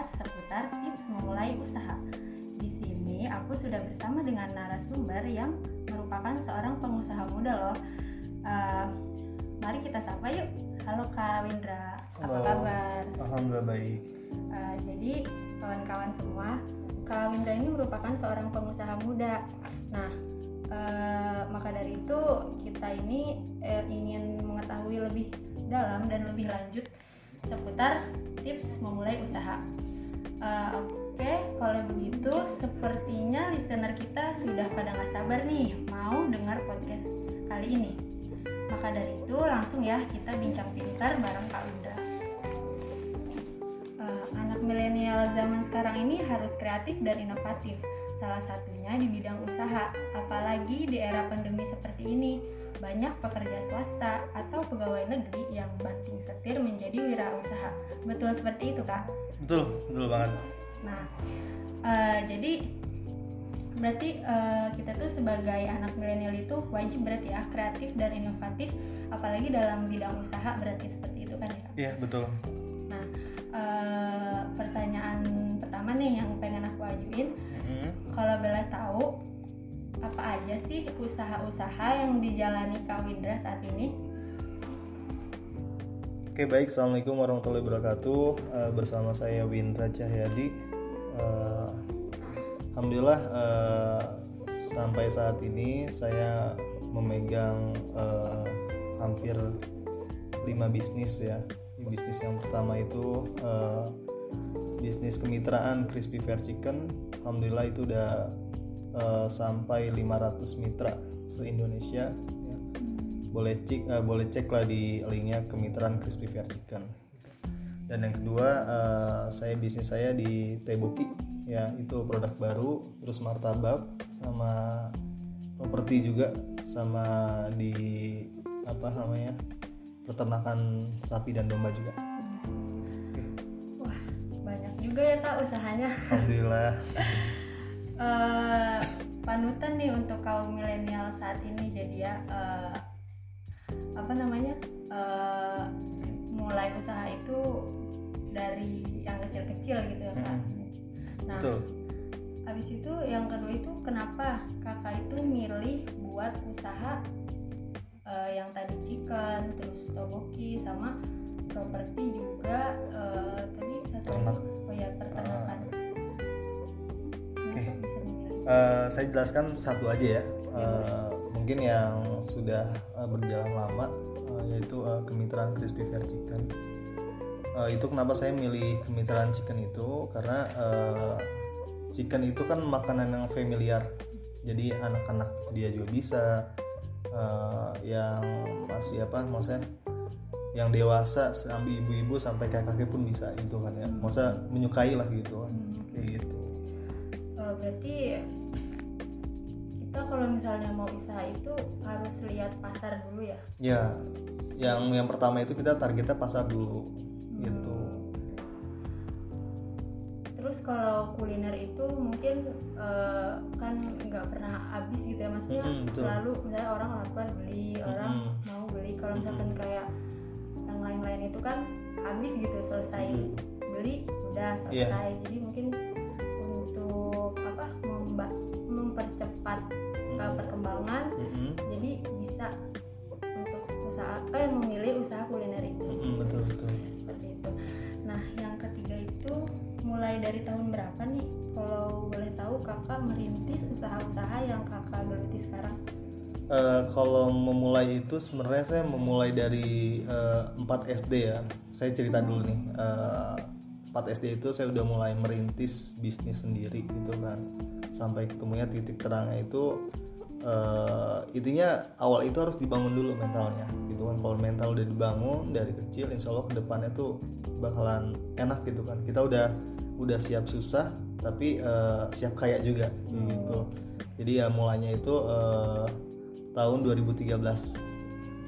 membahas seputar tips memulai usaha. Di sini aku sudah bersama dengan narasumber yang merupakan seorang pengusaha muda loh. Uh, mari kita sapa yuk. Halo Kak Windra, apa Halo. kabar? Alhamdulillah baik. Uh, jadi kawan-kawan semua, Kak Windra ini merupakan seorang pengusaha muda. Nah, uh, maka dari itu kita ini eh, ingin mengetahui lebih dalam dan lebih lanjut seputar tips memulai usaha. Uh, Oke, kalau begitu sepertinya listener kita sudah pada nggak sabar nih mau dengar podcast kali ini. Maka dari itu langsung ya kita bincang pintar bareng Kak Windra. Uh, anak milenial zaman sekarang ini harus kreatif dan inovatif. Salah satunya di bidang usaha, apalagi di era pandemi seperti ini. Banyak pekerja swasta atau pegawai negeri yang banting setir menjadi wirausaha. Betul seperti itu, Kak? Betul, betul banget. Nah, uh, jadi berarti uh, kita tuh sebagai anak milenial itu wajib berarti ya kreatif dan inovatif, apalagi dalam bidang usaha berarti seperti itu kan ya? Iya betul. Nah, uh, pertanyaan pertama nih yang pengen aku ajuin, Mhm. kalau boleh tahu apa aja sih usaha-usaha yang dijalani Kak Windra saat ini? Oke baik, assalamualaikum warahmatullahi wabarakatuh. Eh, bersama saya Windra Cahyadi. Eh, Alhamdulillah eh, sampai saat ini saya memegang hampir lima bisnis ya. Bisnis yang pertama itu bisnis kemitraan Crispy Fair Chicken. Alhamdulillah itu udah eh, sampai 500 mitra se-Indonesia. ya. Boleh cek eh, boleh cek lah di linknya kemitraan Crispy Fair Chicken. Dan yang kedua eh, saya bisnis saya di Teboki ya itu produk baru terus martabak sama properti juga sama di apa namanya peternakan sapi dan domba juga. Wah, banyak juga ya Kak usahanya. Alhamdulillah. Eh, panutan nih untuk kaum milenial saat ini jadi ya eh, apa namanya eh, mulai usaha itu dari yang kecil-kecil gitu ya kak. Nah, Betul. habis itu yang kedua itu kenapa kakak itu milih buat usaha eh, yang tadi chicken, terus toboki sama properti juga eh, tadi satu Ternak. Eh, saya jelaskan satu aja ya. Eh, mungkin yang sudah eh, berjalan lama eh, yaitu eh, kemitraan Crispy Fair Chicken. Eh, itu kenapa saya milih kemitraan chicken itu karena eh, chicken itu kan makanan yang familiar. Jadi anak-anak dia juga bisa eh, yang masih apa maksudnya yang dewasa sampai ibu-ibu sampai kakek-kakek pun bisa itu kan ya. Masa menyukai lah gitu kan. Kayak gitu. Berarti kita kalau misalnya mau usaha itu harus lihat pasar dulu ya Ya, yang yang pertama itu kita targetnya pasar dulu, gitu. terus kalau kuliner itu mungkin eh, kan nggak pernah habis gitu ya maksudnya Mm-mm, betul. selalu misalnya orang lapar beli orang Mm-mm. mau beli kalau misalkan kayak yang lain-lain itu kan habis gitu selesai Mm-mm. beli udah Iya. selesai jadi mungkin eh memilih usaha kuliner itu mm-mm, betul betul. seperti itu nah yang ketiga itu mulai dari tahun berapa nih kalau boleh tahu kakak merintis usaha-usaha yang kakak geluti sekarang Eh, kalau memulai itu sebenarnya saya memulai dari eh, 4 SD ya. Saya cerita dulu nih. Eh, 4 SD itu saya udah mulai merintis bisnis sendiri gitu kan. Sampai ketemunya titik terangnya itu eh, intinya awal itu harus dibangun dulu mentalnya gitu kan. Kalau mental udah dibangun dari kecil insya Allah ke depannya tuh bakalan enak gitu kan. Kita udah udah siap susah tapi eh, siap kaya juga kayak gitu. Jadi ya mulainya itu eh, tahun 2013.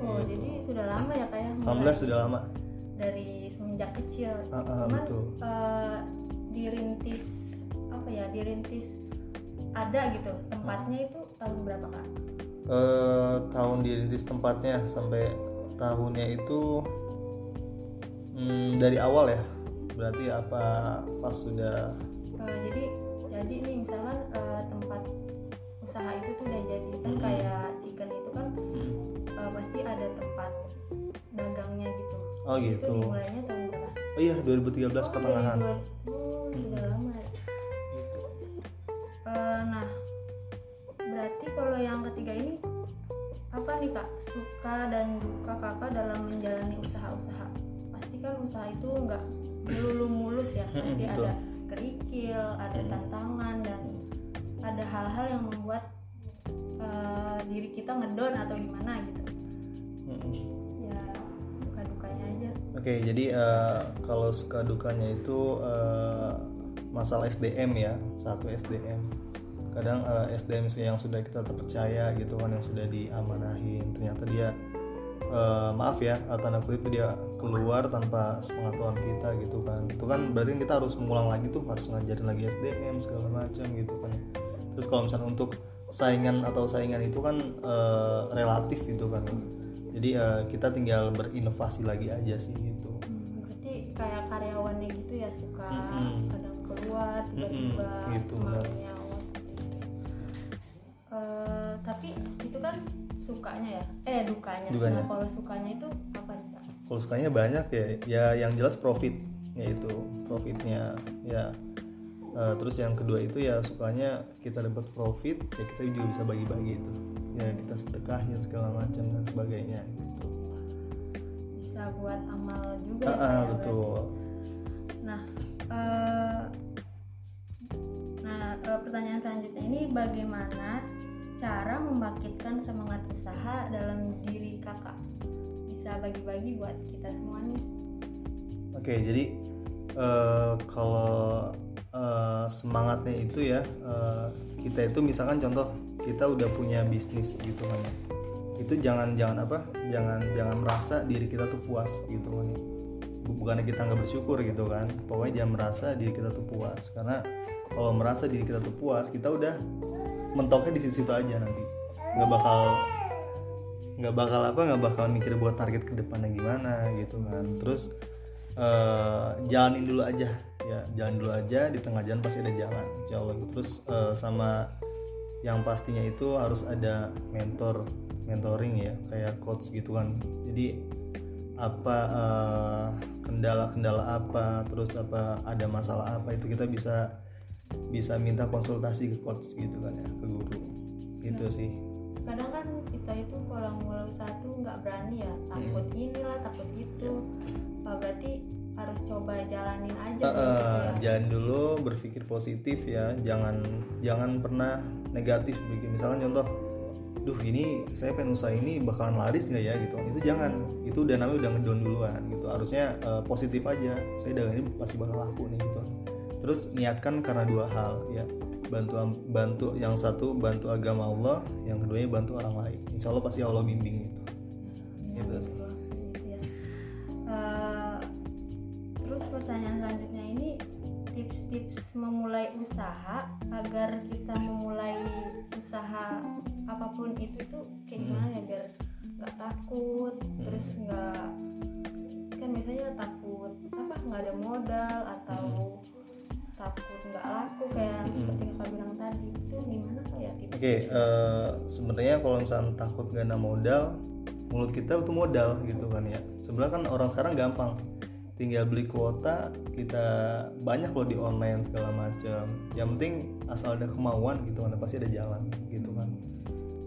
oh Gitu. jadi sudah lama ya kayak Alhamdulillah sudah lama. dari semenjak kecil Ah, ah, cuman betul. eh, dirintis apa ya dirintis ada gitu tempatnya itu tahun berapa kak? Eh, tahun dirintis tempatnya sampai tahunnya itu hmm, dari awal ya. Berarti apa pas sudah Eh, jadi jadi nih misalkan eh, tempat usaha itu tuh udah jadi. Kan Mm-mm. kayak chicken itu kan Hmm. eh, pasti ada tempat dagangnya gitu. Oh itu gitu. dimulainya tahun berapa? Oh iya 2013 pertengahan dari dua- oh sudah lama. Ya Gitu. Eh, nah ketiga ini apa nih kak suka dan duka kakak dalam menjalani usaha-usaha pasti kan usaha itu nggak melulu mulus ya Mm-mm, pasti betul. ada kerikil ada Mm. tantangan dan ada hal-hal yang membuat eh, diri kita ngedon atau gimana gitu Mm-mm. ya duka dukanya aja Oke, jadi eh, kalau suka dukanya itu eh, masalah SDM ya, satu SDM. Kadang eh, SDM sih yang sudah kita terpercaya gitu kan, yang sudah diamanahin, ternyata dia eh, maaf ya, eh, tanda kutip dia keluar tanpa sepengetahuan kita gitu kan. Itu kan berarti kita harus mengulang lagi tuh, harus ngajarin lagi SDM segala macam gitu kan. Terus kalau misalnya untuk saingan atau saingan itu kan eh, relatif gitu kan. Jadi eh, kita tinggal berinovasi lagi aja sih gitu. Hmm, berarti kayak karyawannya gitu ya suka Mm-mm. kadang keluar tiba-tiba Mm-mm, gitu, benar. semangatnya itu kan sukanya ya eh dukanya, Dukanya. Nah, kalau sukanya itu apa nih Kak? Kalau sukanya banyak ya, ya yang jelas profit yaitu profitnya ya. Eh, terus yang kedua itu ya sukanya kita dapat profit ya kita juga bisa bagi-bagi itu ya kita sedekahin segala macam dan sebagainya gitu. bisa buat amal juga Ah, ya, ya, betul. berarti. nah eh, nah eh, pertanyaan selanjutnya ini bagaimana cara membangkitkan semangat usaha dalam diri kakak bisa bagi-bagi buat kita semua nih Oke, jadi eh, kalau eh, semangatnya itu ya eh, kita itu misalkan contoh kita udah punya bisnis gitu kan ya. Itu jangan jangan apa? Jangan jangan merasa diri kita tuh puas gitu kan ya. Bu- Bukannya kita nggak bersyukur gitu kan. Pokoknya jangan merasa diri kita tuh puas karena kalau merasa diri kita tuh puas, kita udah mentoknya di situ-situ aja nanti. nggak bakal nggak bakal apa nggak bakal mikir buat target ke depannya gimana gitu kan terus eh, jalanin dulu aja ya jalan dulu aja di tengah jalan pasti ada jalan insya Allah gitu. terus eh, sama yang pastinya itu harus ada mentor mentoring ya kayak coach gitu kan jadi apa eh, kendala-kendala apa terus apa ada masalah apa itu kita bisa bisa minta konsultasi ke coach gitu kan ya ke guru. Gitu sih. Kadang kan kita itu kalau mulai usaha tuh nggak berani ya takut inilah takut itu. Oh, berarti harus coba jalanin aja Eh, gitu ya. jalan dulu berpikir positif ya. Jangan jangan pernah negatif. Bikin misalkan contoh duh ini saya pengen usaha ini bakalan laris nggak ya? Gitu. Itu jangan. Itu udah namanya udah ngedon duluan gitu. Harusnya eh, positif aja. Saya dagang ini pasti bakal laku nih gitu terus niatkan karena dua hal ya. Bantu bantu yang satu bantu agama Allah yang keduanya bantu orang lain. Insya Allah pasti Allah bimbing gitu. Ya, ya. Eh, terus pertanyaan selanjutnya ini tips-tips memulai usaha agar kita memulai usaha apa pun itu tuh kayak gimana ya biar nggak takut terus nggak kan biasanya takut apa nggak ada modal atau takut nggak laku kayak seperti kakak bilang tadi itu gimana kak ya tips Oke, eh, sebenarnya kalau misalnya takut gak ada modal, mulut kita itu modal gitu kan ya. Sebenarnya kan orang sekarang gampang, tinggal beli kuota, kita banyak loh di online segala macam. Yang penting asal ada kemauan gitu kan, pasti ada jalan gitu kan.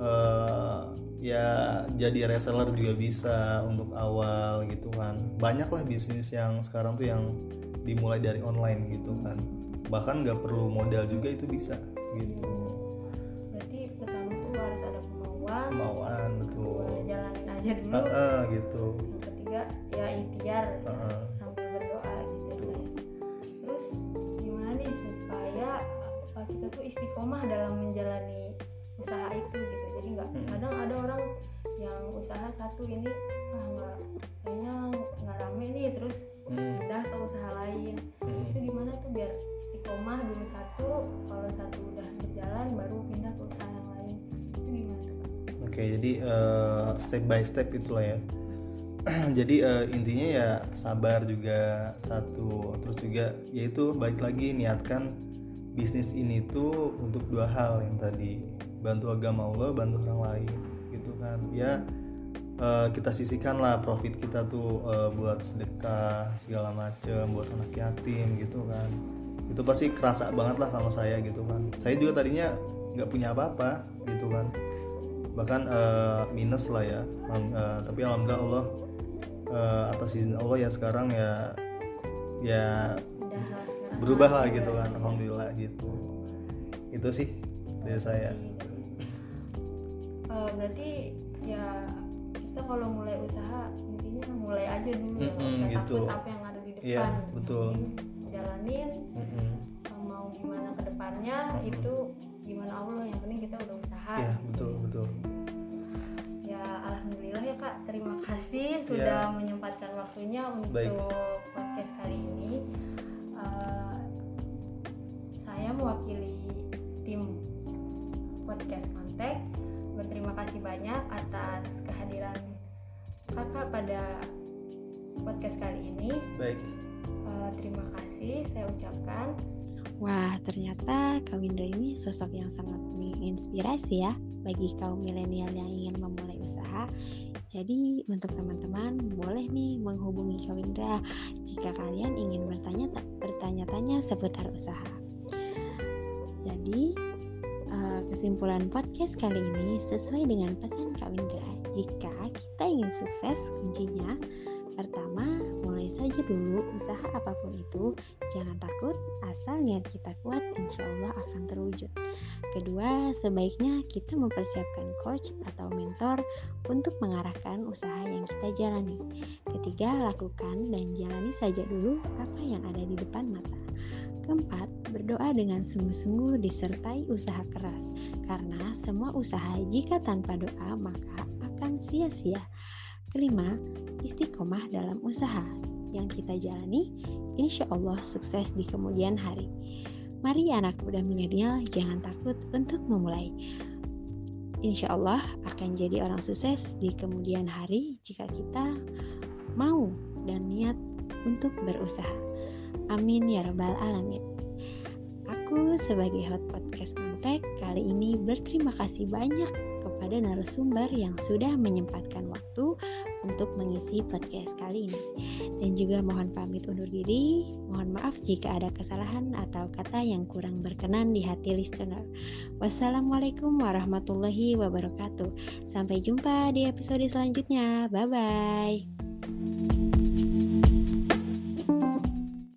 Eh, ya jadi reseller juga bisa untuk awal gitu kan. Banyak lah bisnis yang sekarang tuh yang dimulai dari online gitu kan. Bahkan nggak perlu modal juga itu bisa gitu. berarti pertama tuh harus ada kemauan kemauan betul jalanin aja dulu Ah, ah, gitu yang ketiga ya ikhtiar Ah, ah. sambil berdoa gitu ya terus gimana nih supaya uh, kita tuh istiqomah dalam menjalani usaha itu gitu jadi nggak Hmm. kadang ada orang yang usaha satu ini ah nggak kayaknya jadi eh, step by step itulah ya. Jadi eh, intinya ya sabar juga satu. Terus juga yaitu balik lagi niatkan bisnis ini tuh untuk dua hal yang tadi. Bantu agama Allah bantu orang lain gitu kan. Ya uh, kita sisihkan lah profit kita tuh uh, buat sedekah segala macem buat anak yatim gitu kan. Itu pasti kerasa banget lah sama saya gitu kan. Saya juga tadinya nggak punya apa-apa gitu kan bahkan uh, minus lah ya. Uh, tapi alhamdulillah Allah uh, atas izin Allah ya sekarang ya ya berubah lah gitu kan alhamdulillah gitu. Itu sih dari saya. Uh, berarti ya kita kalau mulai usaha intinya mulai aja dulu mm -hmm, ya gitu. takut apa yang ada di depan. yeah, betul jalanin mm -hmm. mau gimana ke depannya mm -hmm. itu gimana Allah yang penting kita udah usaha yeah, betul betul ya alhamdulillah ya kak terima kasih sudah yeah. menyempatkan waktunya untuk Baik. podcast kali ini uh, saya mewakili tim podcast kontak berterima kasih banyak atas kehadiran kakak pada podcast kali ini. Baik. Uh, terima kasih saya ucapkan. Wah, ternyata Kak Windra ini sosok yang sangat menginspirasi ya bagi kaum milenial yang ingin memulai usaha. Jadi untuk teman-teman boleh nih menghubungi Kak Windra jika kalian ingin bertanya bertanya-tanya seputar usaha. Jadi uh, kesimpulan podcast kali ini sesuai dengan pesan Kak Windra. Jika kita ingin sukses, kuncinya pertama saja dulu usaha apa pun itu. Jangan takut, asal niat kita kuat, insya Allah akan terwujud. Kedua, sebaiknya kita mempersiapkan coach atau mentor untuk mengarahkan usaha yang kita jalani. Ketiga, lakukan dan jalani saja dulu apa yang ada di depan mata. Keempat, berdoa dengan sungguh-sungguh disertai usaha keras, karena semua usaha jika tanpa doa maka akan sia-sia. Kelima, istiqomah dalam usaha yang kita jalani, insya Allah sukses di kemudian hari. Mari anak muda milenial jangan takut untuk memulai. Insya Allah akan jadi orang sukses di kemudian hari jika kita mau dan niat untuk berusaha. Amin ya Rabbal 'Alamin. Aku sebagai hot podcast kontak kali ini berterima kasih banyak kepada narasumber yang sudah menyempatkan waktu untuk mengisi podcast kali ini. Dan juga mohon pamit undur diri, mohon maaf jika ada kesalahan atau kata yang kurang berkenan di hati listener. Wassalamualaikum warahmatullahi wabarakatuh. Sampai jumpa di episode selanjutnya. Bye bye.